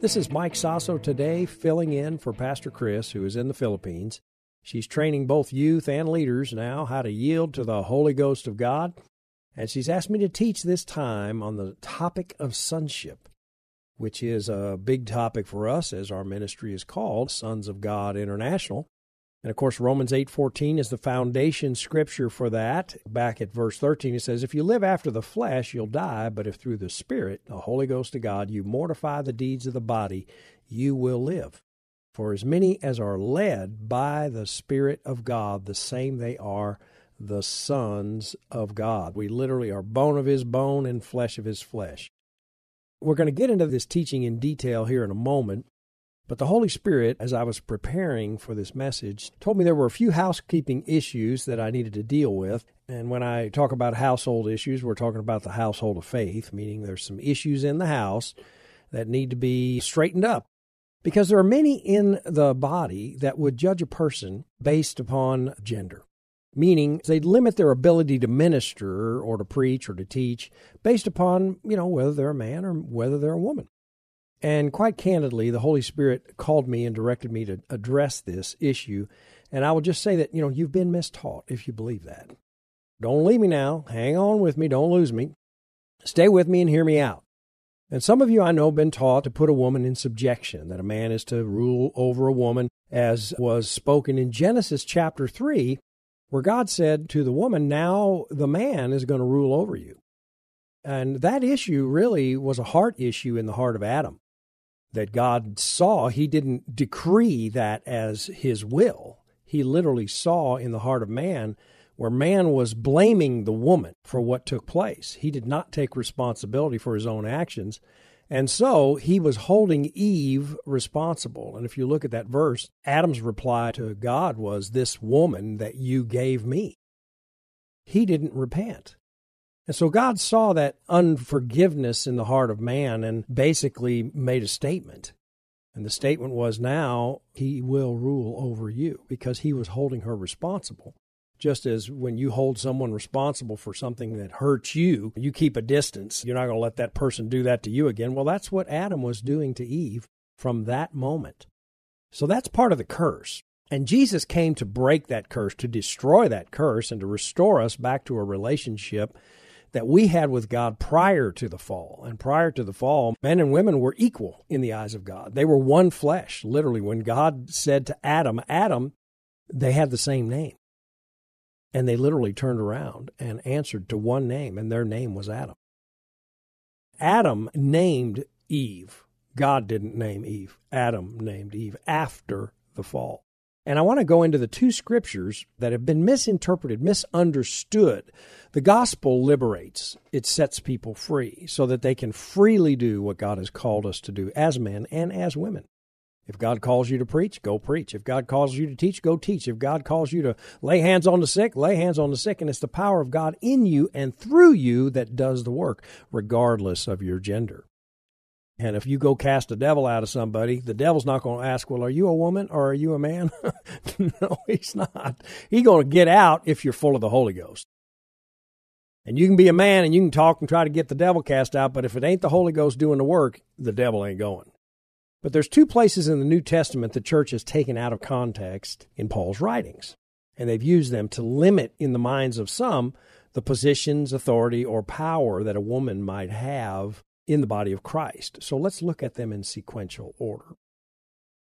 this is Mike Sasso today, filling in for Pastor Chris, who is in the Philippines. She's training both youth and leaders now how to yield to the Holy Ghost of God, and she's asked me to teach this time on the topic of sonship, which is a big topic for us as our ministry is called Sons of God International. And of course, Romans 8:14 is the foundation scripture for that. Back at verse 13 it says, "If you live after the flesh, you'll die, but if through the Spirit, the Holy Ghost of God, you mortify the deeds of the body, you will live. For as many as are led by the Spirit of God, the same they are the sons of God." We literally are bone of his bone and flesh of his flesh. We're going to get into this teaching in detail here in a moment. But the Holy Spirit, as I was preparing for this message, told me there were a few housekeeping issues that I needed to deal with. And when I talk about household issues, we're talking about the household of faith, meaning there's some issues in the house that need to be straightened up. Because there are many in the body that would judge a person based upon gender, meaning they'd limit their ability to minister or to preach or to teach based upon, you know, whether they're a man or whether they're a woman. And quite candidly, the Holy Spirit called me and directed me to address this issue. And I will just say that, you know, you've been mistaught if you believe that. Don't leave me now. Hang on with me. Don't lose me. Stay with me and hear me out. And some of you I know have been taught to put a woman in subjection, that a man is to rule over a woman, as was spoken in Genesis chapter 3, where God said to the woman, Now the man is going to rule over you. And that issue really was a heart issue in the heart of Adam that God saw, he didn't decree that as his will. He literally saw in the heart of man where man was blaming the woman for what took place. He did not take responsibility for his own actions. And so he was holding Eve responsible. And if you look at that verse, Adam's reply to God was, This woman that you gave me. He didn't repent. And so God saw that unforgiveness in the heart of man and basically made a statement. And the statement was now he will rule over you because he was holding her responsible. Just as when you hold someone responsible for something that hurts you, you keep a distance. You're not going to let that person do that to you again. Well, that's what Adam was doing to Eve from that moment. So that's part of the curse. And Jesus came to break that curse, to destroy that curse, and to restore us back to a relationship that we had with God prior to the fall. And prior to the fall, men and women were equal in the eyes of God. They were one flesh, literally. When God said to Adam, Adam, they had the same name. And they literally turned around and answered to one name, and their name was Adam. Adam named Eve. God didn't name Eve. Adam named Eve after the fall. And I want to go into the two scriptures that have been misinterpreted, misunderstood. The gospel liberates, it sets people free so that they can freely do what God has called us to do as men and as women. If God calls you to preach, go preach. If God calls you to teach, go teach. If God calls you to lay hands on the sick, lay hands on the sick. And it's the power of God in you and through you that does the work, regardless of your gender. And if you go cast a devil out of somebody, the devil's not going to ask, well, are you a woman or are you a man? no, he's not. He's going to get out if you're full of the Holy Ghost. And you can be a man and you can talk and try to get the devil cast out, but if it ain't the Holy Ghost doing the work, the devil ain't going. But there's two places in the New Testament the church has taken out of context in Paul's writings. And they've used them to limit in the minds of some the positions, authority, or power that a woman might have in the body of Christ. So let's look at them in sequential order.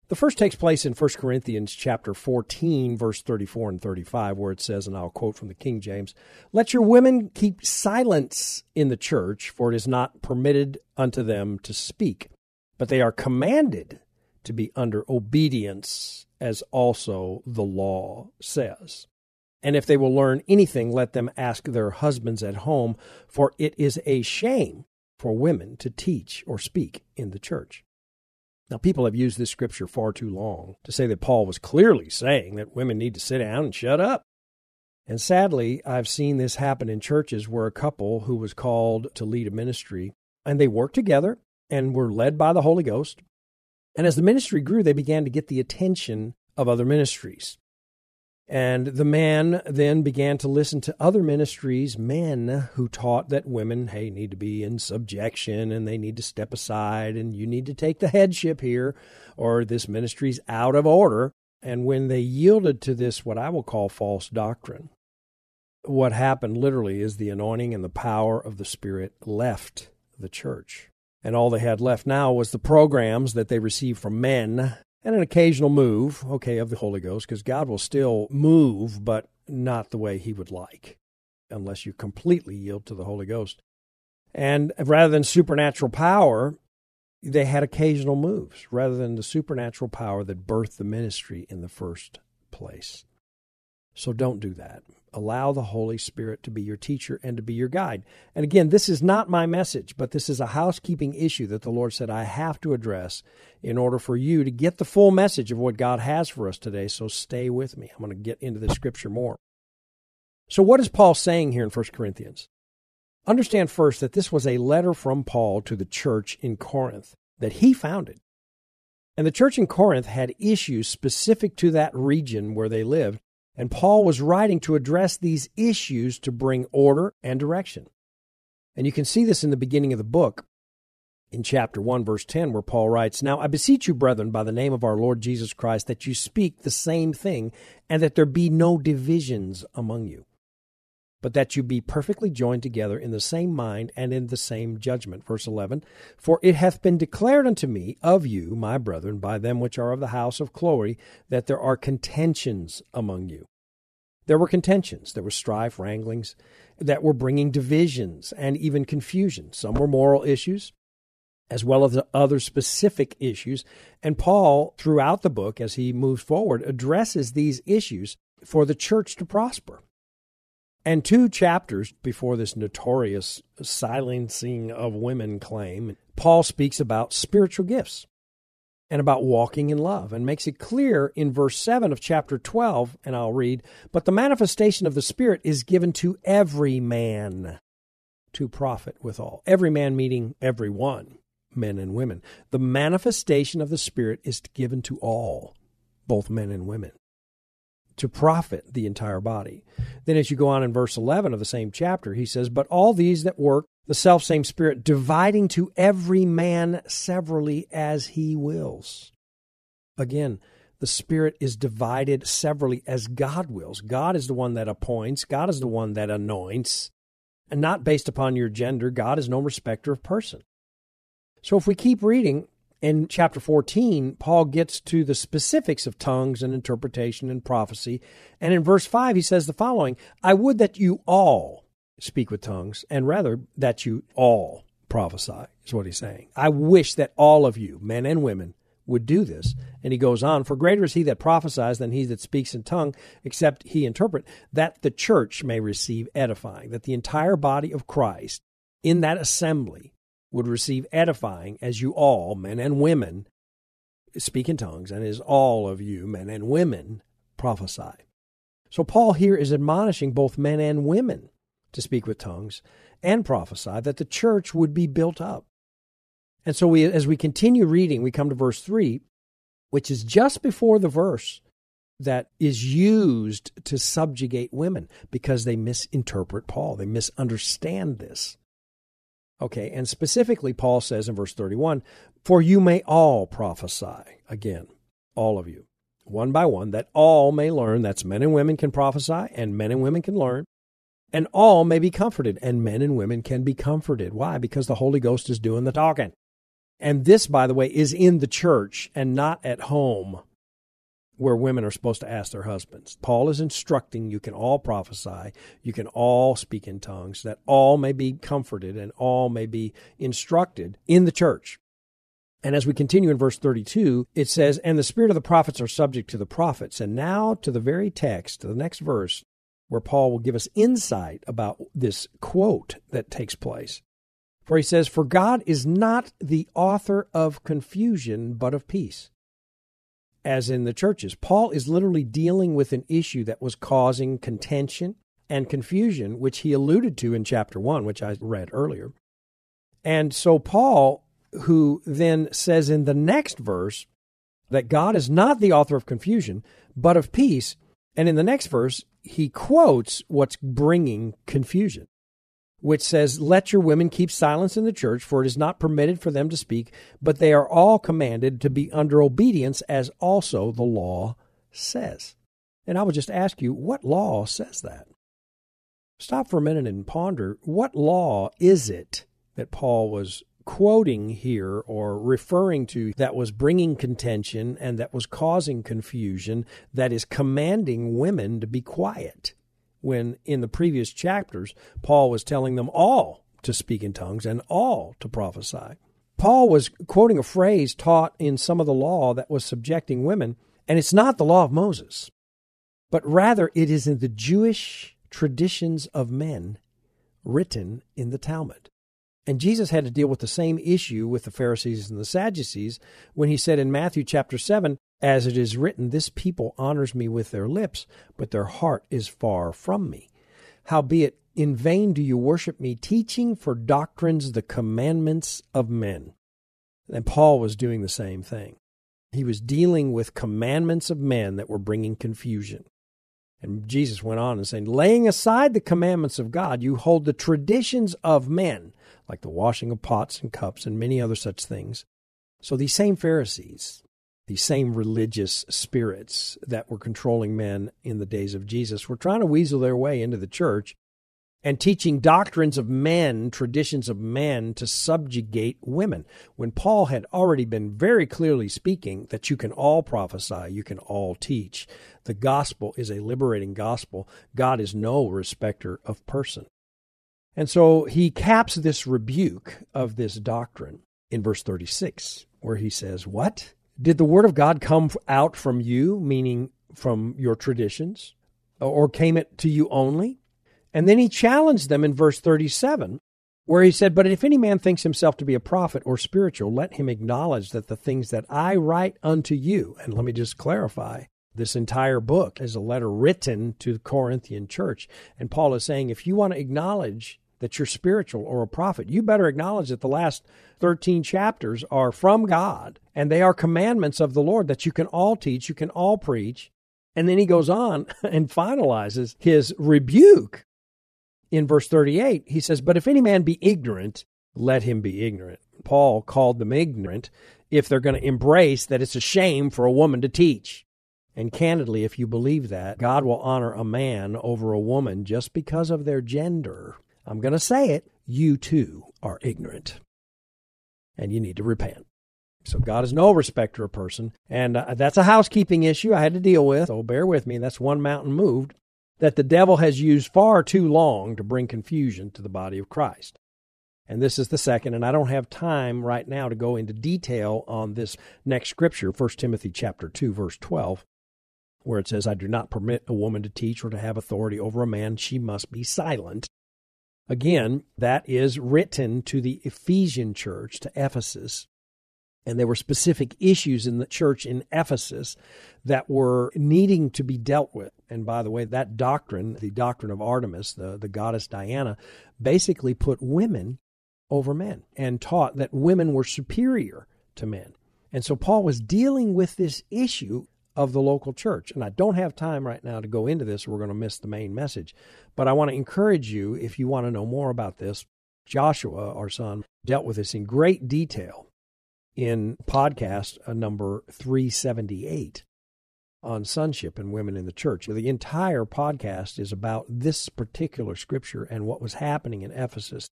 The first takes place in 1 Corinthians chapter 14 verse 34 and 35 where it says and I'll quote from the King James, "Let your women keep silence in the church, for it is not permitted unto them to speak, but they are commanded to be under obedience as also the law says." And if they will learn anything, let them ask their husbands at home, for it is a shame for women to teach or speak in the church. Now, people have used this scripture far too long to say that Paul was clearly saying that women need to sit down and shut up. And sadly, I've seen this happen in churches where a couple who was called to lead a ministry and they worked together and were led by the Holy Ghost. And as the ministry grew, they began to get the attention of other ministries. And the man then began to listen to other ministries, men who taught that women, hey, need to be in subjection and they need to step aside and you need to take the headship here or this ministry's out of order. And when they yielded to this, what I will call false doctrine, what happened literally is the anointing and the power of the Spirit left the church. And all they had left now was the programs that they received from men and an occasional move, okay, of the Holy Ghost, because God will still move, but not the way He would like, unless you completely yield to the Holy Ghost. And rather than supernatural power, they had occasional moves rather than the supernatural power that birthed the ministry in the first place. So don't do that. Allow the Holy Spirit to be your teacher and to be your guide. And again, this is not my message, but this is a housekeeping issue that the Lord said I have to address in order for you to get the full message of what God has for us today. So stay with me. I'm going to get into the scripture more. So, what is Paul saying here in 1 Corinthians? Understand first that this was a letter from Paul to the church in Corinth that he founded. And the church in Corinth had issues specific to that region where they lived and Paul was writing to address these issues to bring order and direction. And you can see this in the beginning of the book in chapter 1, verse 10, where Paul writes, Now I beseech you, brethren, by the name of our Lord Jesus Christ, that you speak the same thing, and that there be no divisions among you, but that you be perfectly joined together in the same mind and in the same judgment. Verse 11, For it hath been declared unto me of you, my brethren, by them which are of the house of Chloe, that there are contentions among you. There were contentions, there were strife, wranglings that were bringing divisions and even confusion. Some were moral issues, as well as other specific issues. And Paul, throughout the book, as he moves forward, addresses these issues for the church to prosper. And two chapters before this notorious silencing of women claim, Paul speaks about spiritual gifts and about walking in love and makes it clear in verse 7 of chapter 12, and I'll read, But the manifestation of the Spirit is given to every man to profit withal. Every man meaning every one, men and women. The manifestation of the Spirit is given to all, both men and women to profit the entire body. Then, as you go on in verse 11 of the same chapter, he says, But all these that work the self same Spirit, dividing to every man severally as he wills. Again, the Spirit is divided severally as God wills. God is the one that appoints, God is the one that anoints, and not based upon your gender. God is no respecter of person. So if we keep reading, in chapter 14, Paul gets to the specifics of tongues and interpretation and prophecy. And in verse 5, he says the following I would that you all speak with tongues, and rather that you all prophesy, is what he's saying. I wish that all of you, men and women, would do this. And he goes on, For greater is he that prophesies than he that speaks in tongue, except he interpret, that the church may receive edifying, that the entire body of Christ in that assembly would receive edifying as you all, men and women, speak in tongues, and as all of you, men and women, prophesy. So Paul here is admonishing both men and women to speak with tongues and prophesy that the church would be built up. And so we as we continue reading, we come to verse 3, which is just before the verse that is used to subjugate women because they misinterpret Paul. They misunderstand this. Okay, and specifically, Paul says in verse 31 For you may all prophesy, again, all of you, one by one, that all may learn. That's men and women can prophesy, and men and women can learn, and all may be comforted, and men and women can be comforted. Why? Because the Holy Ghost is doing the talking. And this, by the way, is in the church and not at home where women are supposed to ask their husbands. Paul is instructing you can all prophesy, you can all speak in tongues, that all may be comforted and all may be instructed in the church. And as we continue in verse 32, it says, And the spirit of the prophets are subject to the prophets. And now to the very text, to the next verse, where Paul will give us insight about this quote that takes place. For he says, For God is not the author of confusion, but of peace. As in the churches, Paul is literally dealing with an issue that was causing contention and confusion, which he alluded to in chapter 1, which I read earlier. And so, Paul, who then says in the next verse that God is not the author of confusion, but of peace, and in the next verse, he quotes what's bringing confusion which says, Let your women keep silence in the church, for it is not permitted for them to speak, but they are all commanded to be under obedience, as also the law says. And I would just ask you, what law says that? Stop for a minute and ponder what law is it that Paul was quoting here or referring to that was bringing contention and that was causing confusion that is commanding women to be quiet? When in the previous chapters, Paul was telling them all to speak in tongues and all to prophesy. Paul was quoting a phrase taught in some of the law that was subjecting women, and it's not the law of Moses, but rather it is in the Jewish traditions of men written in the Talmud. And Jesus had to deal with the same issue with the Pharisees and the Sadducees when he said in Matthew chapter 7, as it is written, This people honors me with their lips, but their heart is far from me. Howbeit, in vain do you worship me, teaching for doctrines the commandments of men. And Paul was doing the same thing. He was dealing with commandments of men that were bringing confusion. And Jesus went on and saying, laying aside the commandments of God, you hold the traditions of men, like the washing of pots and cups and many other such things. So these same Pharisees, the same religious spirits that were controlling men in the days of Jesus were trying to weasel their way into the church and teaching doctrines of men, traditions of men to subjugate women. When Paul had already been very clearly speaking that you can all prophesy, you can all teach. The gospel is a liberating gospel. God is no respecter of person. And so he caps this rebuke of this doctrine in verse 36, where he says, What? Did the word of God come out from you, meaning from your traditions, or came it to you only? And then he challenged them in verse 37, where he said, But if any man thinks himself to be a prophet or spiritual, let him acknowledge that the things that I write unto you, and let me just clarify, this entire book is a letter written to the Corinthian church. And Paul is saying, if you want to acknowledge that you're spiritual or a prophet, you better acknowledge that the last 13 chapters are from God and they are commandments of the Lord that you can all teach, you can all preach. And then he goes on and finalizes his rebuke in verse 38. He says, But if any man be ignorant, let him be ignorant. Paul called them ignorant if they're going to embrace that it's a shame for a woman to teach. And candidly, if you believe that, God will honor a man over a woman just because of their gender. I'm going to say it, you too are ignorant. And you need to repent. So God is no respecter of person. And uh, that's a housekeeping issue I had to deal with. So bear with me. That's one mountain moved that the devil has used far too long to bring confusion to the body of Christ. And this is the second, and I don't have time right now to go into detail on this next scripture, 1 Timothy chapter 2 verse 12, where it says, "I do not permit a woman to teach or to have authority over a man; she must be silent." Again, that is written to the Ephesian church, to Ephesus. And there were specific issues in the church in Ephesus that were needing to be dealt with. And by the way, that doctrine, the doctrine of Artemis, the, the goddess Diana, basically put women over men and taught that women were superior to men. And so Paul was dealing with this issue of the local church. And I don't have time right now to go into this, we're going to miss the main message. But I want to encourage you, if you want to know more about this, Joshua, our son, dealt with this in great detail in podcast uh, number 378 on sonship and women in the church. The entire podcast is about this particular scripture and what was happening in Ephesus.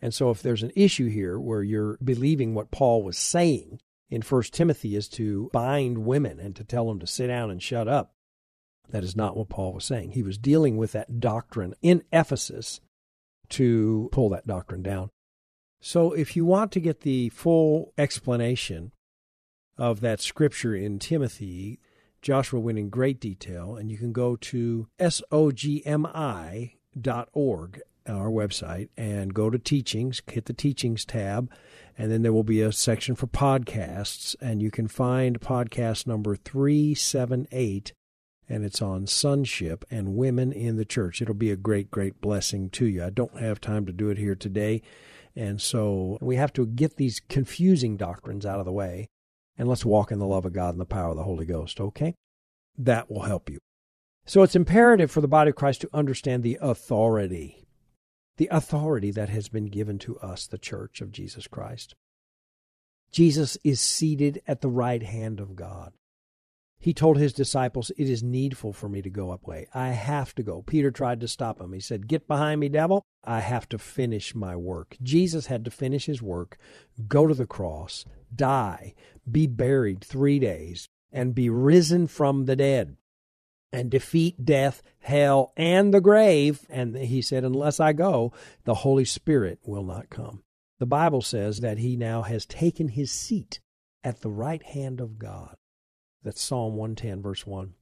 And so, if there's an issue here where you're believing what Paul was saying, in First Timothy is to bind women and to tell them to sit down and shut up. That is not what Paul was saying. He was dealing with that doctrine in Ephesus to pull that doctrine down. So if you want to get the full explanation of that scripture in Timothy, Joshua went in great detail, and you can go to sogmi.org our website, and go to teachings, hit the teachings tab, and then there will be a section for podcasts, and you can find podcast number 378 and it's on sonship and women in the church. It'll be a great, great blessing to you. I don't have time to do it here today. And so we have to get these confusing doctrines out of the way and let's walk in the love of God and the power of the Holy Ghost, okay? That will help you. So it's imperative for the body of Christ to understand the authority, the authority that has been given to us, the church of Jesus Christ. Jesus is seated at the right hand of God. He told his disciples, It is needful for me to go away. I have to go. Peter tried to stop him. He said, Get behind me, devil. I have to finish my work. Jesus had to finish his work, go to the cross, die, be buried three days, and be risen from the dead and defeat death, hell, and the grave. And he said, Unless I go, the Holy Spirit will not come. The Bible says that he now has taken his seat at the right hand of God. That's Psalm 110, verse 1.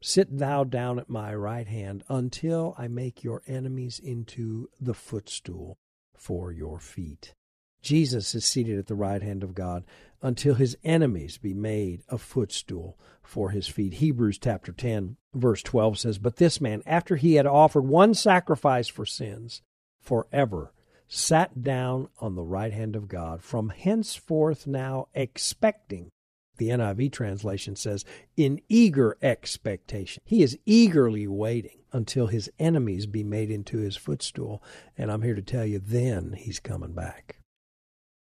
Sit thou down at my right hand until I make your enemies into the footstool for your feet. Jesus is seated at the right hand of God until his enemies be made a footstool for his feet. Hebrews chapter 10, verse 12 says, But this man, after he had offered one sacrifice for sins forever, sat down on the right hand of God, from henceforth now expecting the NIV translation says, in eager expectation. He is eagerly waiting until his enemies be made into his footstool. And I'm here to tell you, then he's coming back.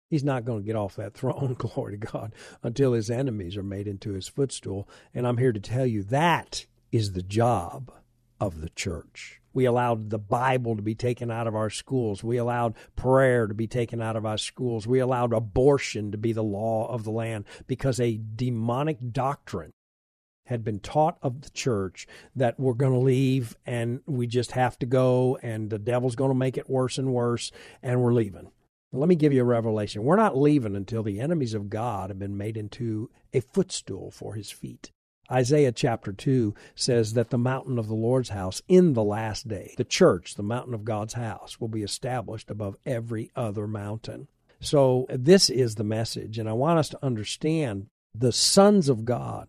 He's not going to get off that throne, glory to God, until his enemies are made into his footstool. And I'm here to tell you that is the job of the church. We allowed the Bible to be taken out of our schools. We allowed prayer to be taken out of our schools. We allowed abortion to be the law of the land because a demonic doctrine had been taught of the church that we're going to leave and we just have to go and the devil's going to make it worse and worse and we're leaving. Let me give you a revelation. We're not leaving until the enemies of God have been made into a footstool for his feet. Isaiah chapter 2 says that the mountain of the Lord's house in the last day, the church, the mountain of God's house, will be established above every other mountain. So, this is the message, and I want us to understand the sons of God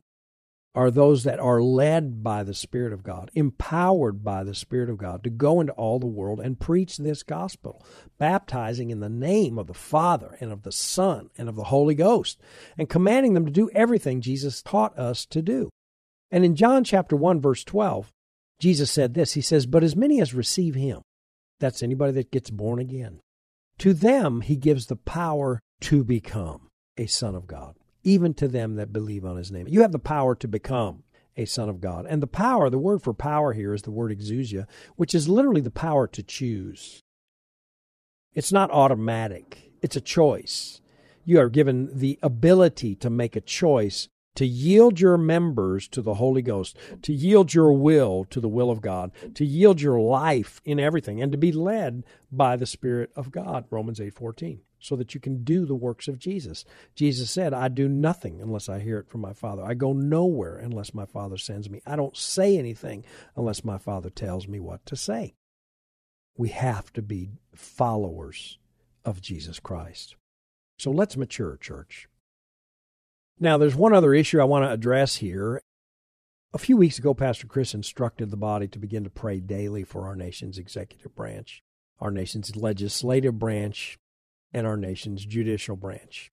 are those that are led by the Spirit of God, empowered by the Spirit of God to go into all the world and preach this gospel, baptizing in the name of the Father and of the Son and of the Holy Ghost, and commanding them to do everything Jesus taught us to do. And in John chapter 1, verse 12, Jesus said this He says, But as many as receive Him, that's anybody that gets born again, to them He gives the power to become a son of God even to them that believe on his name. You have the power to become a son of God. And the power, the word for power here is the word exousia, which is literally the power to choose. It's not automatic, it's a choice. You are given the ability to make a choice to yield your members to the Holy Ghost, to yield your will to the will of God, to yield your life in everything, and to be led by the Spirit of God. Romans 8 14 so that you can do the works of Jesus. Jesus said, I do nothing unless I hear it from my Father. I go nowhere unless my Father sends me. I don't say anything unless my Father tells me what to say. We have to be followers of Jesus Christ. So let's mature, church. Now, there's one other issue I want to address here. A few weeks ago, Pastor Chris instructed the body to begin to pray daily for our nation's executive branch, our nation's legislative branch, and our nation's judicial branch.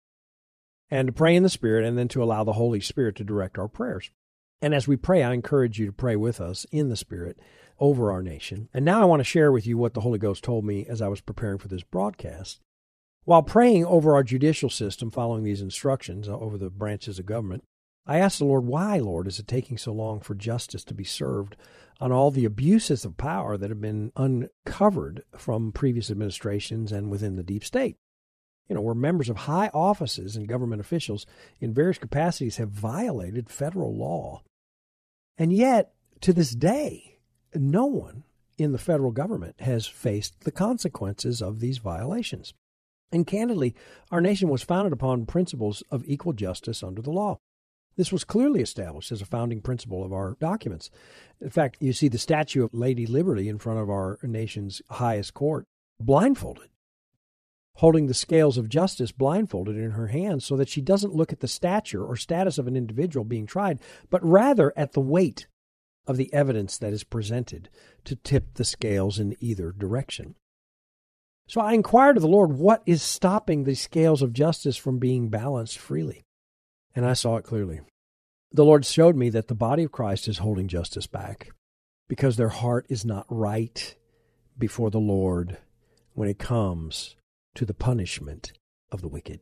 And to pray in the Spirit and then to allow the Holy Spirit to direct our prayers. And as we pray, I encourage you to pray with us in the Spirit over our nation. And now I want to share with you what the Holy Ghost told me as I was preparing for this broadcast. While praying over our judicial system, following these instructions over the branches of government, I asked the Lord, why, Lord, is it taking so long for justice to be served on all the abuses of power that have been uncovered from previous administrations and within the deep state? You know, where members of high offices and government officials in various capacities have violated federal law. And yet, to this day, no one in the federal government has faced the consequences of these violations. And candidly, our nation was founded upon principles of equal justice under the law. This was clearly established as a founding principle of our documents. In fact, you see the statue of Lady Liberty in front of our nation's highest court, blindfolded, holding the scales of justice blindfolded in her hands so that she doesn't look at the stature or status of an individual being tried, but rather at the weight of the evidence that is presented to tip the scales in either direction. So I inquired of the Lord, what is stopping the scales of justice from being balanced freely? And I saw it clearly. The Lord showed me that the body of Christ is holding justice back because their heart is not right before the Lord when it comes to the punishment of the wicked.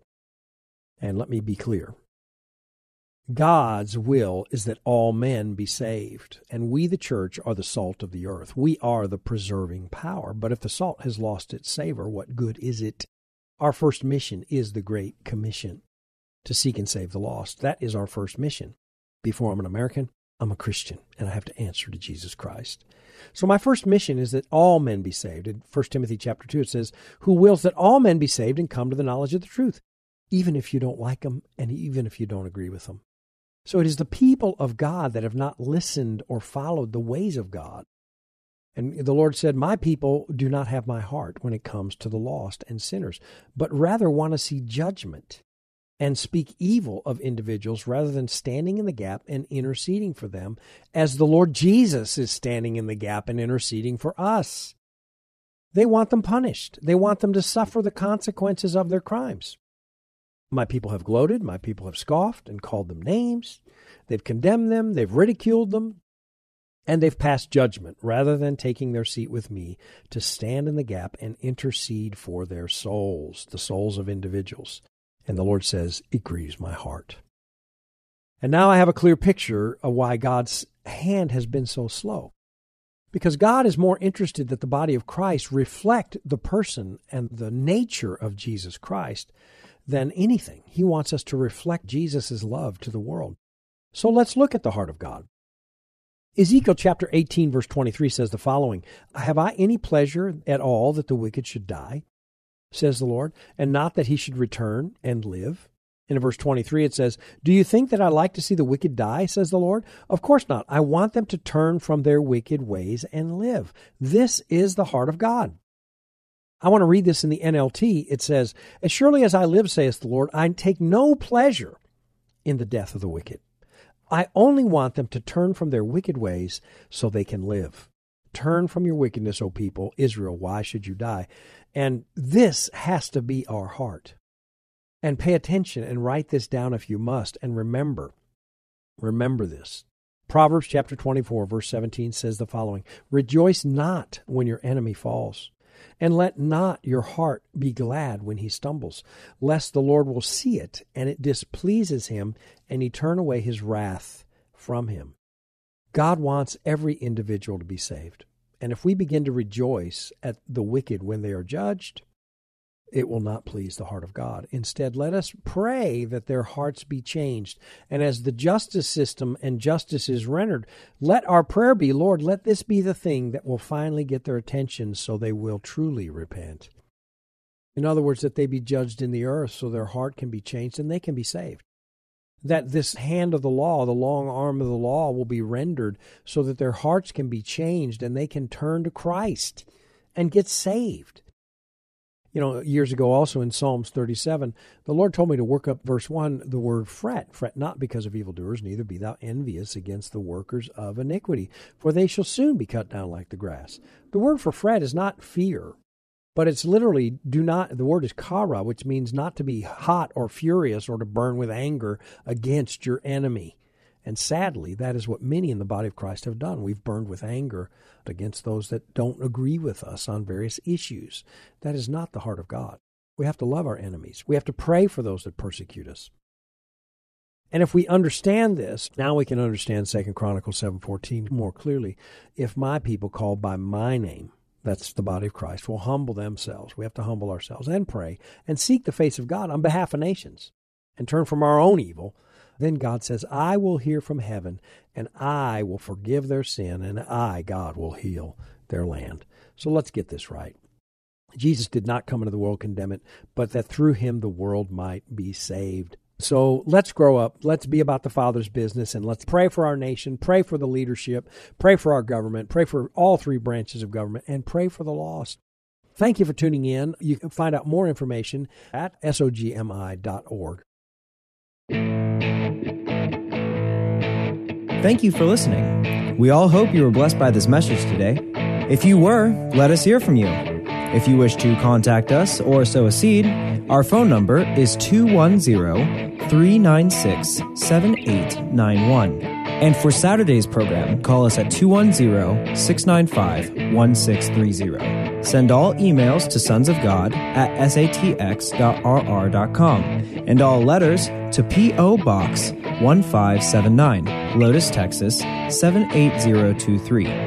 And let me be clear God's will is that all men be saved, and we, the church, are the salt of the earth. We are the preserving power. But if the salt has lost its savor, what good is it? Our first mission is the Great Commission to seek and save the lost. That is our first mission. Before I'm an American, I'm a Christian, and I have to answer to Jesus Christ. So my first mission is that all men be saved. In 1 Timothy chapter 2, it says, Who wills that all men be saved and come to the knowledge of the truth, even if you don't like them and even if you don't agree with them. So it is the people of God that have not listened or followed the ways of God. And the Lord said, My people do not have my heart when it comes to the lost and sinners, but rather want to see judgment and speak evil of individuals rather than standing in the gap and interceding for them, as the Lord Jesus is standing in the gap and interceding for us. They want them punished, they want them to suffer the consequences of their crimes. My people have gloated, my people have scoffed and called them names. They've condemned them, they've ridiculed them, and they've passed judgment rather than taking their seat with me to stand in the gap and intercede for their souls, the souls of individuals. And the Lord says, It grieves my heart. And now I have a clear picture of why God's hand has been so slow. Because God is more interested that the body of Christ reflect the person and the nature of Jesus Christ than anything. He wants us to reflect Jesus' love to the world. So let's look at the heart of God. Ezekiel chapter 18, verse 23 says the following Have I any pleasure at all that the wicked should die? Says the Lord, and not that he should return and live? In verse 23, it says, Do you think that I like to see the wicked die? says the Lord. Of course not. I want them to turn from their wicked ways and live. This is the heart of God. I want to read this in the NLT. It says, As surely as I live, saith the Lord, I take no pleasure in the death of the wicked. I only want them to turn from their wicked ways so they can live. Turn from your wickedness, O people, Israel, why should you die? And this has to be our heart. And pay attention and write this down if you must. And remember, remember this. Proverbs chapter 24, verse 17 says the following Rejoice not when your enemy falls and let not your heart be glad when he stumbles, lest the Lord will see it, and it displeases him, and he turn away his wrath from him. God wants every individual to be saved. And if we begin to rejoice at the wicked when they are judged, it will not please the heart of God. Instead, let us pray that their hearts be changed. And as the justice system and justice is rendered, let our prayer be, Lord, let this be the thing that will finally get their attention so they will truly repent. In other words, that they be judged in the earth so their heart can be changed and they can be saved. That this hand of the law, the long arm of the law, will be rendered so that their hearts can be changed and they can turn to Christ and get saved you know, years ago also in Psalms 37, the Lord told me to work up verse 1, the word fret. Fret not because of evildoers, neither be thou envious against the workers of iniquity, for they shall soon be cut down like the grass. The word for fret is not fear, but it's literally do not, the word is kara, which means not to be hot or furious or to burn with anger against your enemy. And sadly, that is what many in the body of Christ have done. We've burned with anger against those that don't agree with us on various issues. That is not the heart of God. We have to love our enemies. We have to pray for those that persecute us. And if we understand this, now we can understand Second Chronicles 7:14 more clearly. If my people called by my name, that's the body of Christ, will humble themselves. We have to humble ourselves and pray and seek the face of God on behalf of nations and turn from our own evil then God says, I will hear from heaven, and I will forgive their sin, and I, God, will heal their land. So let's get this right. Jesus did not come into the world to condemn it, but that through him the world might be saved. So let's grow up. Let's be about the Father's business and let's pray for our nation, pray for the leadership, pray for our government, pray for all three branches of government, and pray for the lost. Thank you for tuning in. You can find out more information at sogmi.org. Thank you for listening. We all hope you were blessed by this message today. If you were, let us hear from you. If you wish to contact us or sow a seed, our phone number is 210 396 7891. And for Saturday's program, call us at 210 695 1630. Send all emails to sons of God at satx.rr.com and all letters to P.O. Box 1579, Helotes, Texas 78023.